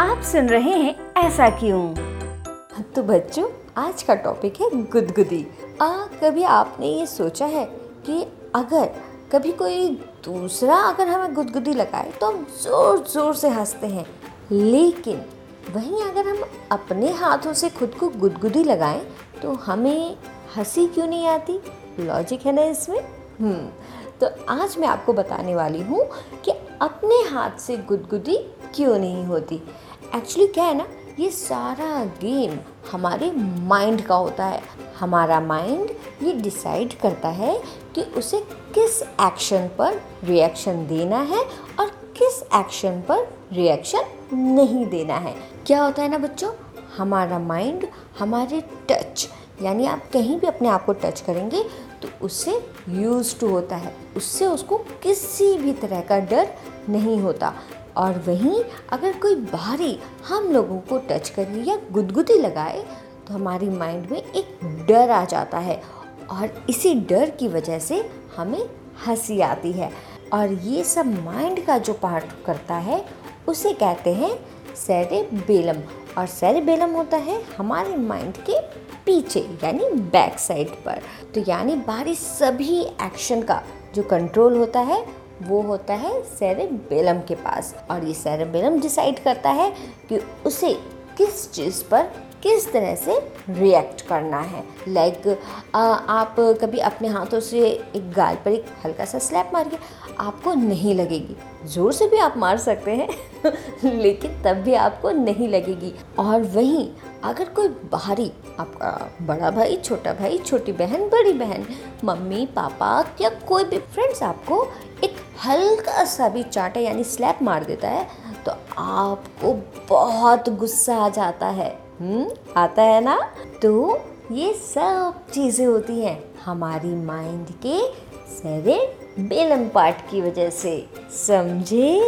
आप सुन रहे हैं ऐसा क्यों? तो बच्चों, आज का टॉपिक है गुदगुदी। आ, कभी आपने ये सोचा है कि अगर कभी कोई दूसरा अगर हमें गुदगुदी लगाए तो हम ज़ोर ज़ोर से हँसते हैं। लेकिन वहीं अगर हम अपने हाथों से खुद को गुदगुदी लगाएँ तो हमें हँसी क्यों नहीं आती? लॉजिक है ना इसमें? हम्म तो आज मैं आपको बताने वाली हूँ कि अपने हाथ से गुदगुदी क्यों नहीं होती? एक्चुअली क्या है ना, ये सारा गेम हमारे माइंड का होता है। हमारा माइंड ये डिसाइड करता है कि उसे किस एक्शन पर रिएक्शन देना है और किस एक्शन पर रिएक्शन नहीं देना है। क्या होता है ना बच्चों? हमारा माइंड हमारे टच यानी आप कहीं भी अपने आप को टच करेंगे तो उससे यूज़ टू होता है। उससे उसको किसी भी तरह का डर नहीं होता। और वहीं अगर कोई बाहरी हम लोगों को टच करे या गुदगुदी लगाए तो हमारी माइंड में एक डर आ जाता है और इसी डर की वजह से हमें हँसी आती है। और ये सब माइंड का जो पार्ट करता है, उसे कहते हैं सेरेबेलम और सेरेबेलम होता है हमारे माइंड के पीछे, यानी बैक साइड पर। तो यानी बाहरी सभी एक्शन का जो कंट्रोल होता है वो होता है सेरेबेलम के पास। और ये सेरेबेलम डिसाइड करता है कि उसे किस चीज़ पर किस तरह से रिएक्ट करना है। लाइक like, आप कभी अपने हाथों से एक गाल पर एक हल्का सा स्लैप मारिए आपको नहीं लगेगी। ज़ोर से भी आप मार सकते हैं लेकिन तब भी आपको नहीं लगेगी। और वहीं अगर कोई बाहरी आपका बड़ा भाई छोटा भाई छोटी बहन बड़ी बहन मम्मी पापा या कोई भी फ्रेंड्स आपको एक हल्का सा भी चाटा, यानी स्लैप मार देता है तो आपको बहुत गुस्सा आ जाता है। हम्म आता है ना? तो ये सब चीज़ें होती हैं हमारी माइंड के सेवन बेलम पार्ट की वजह से। समझे?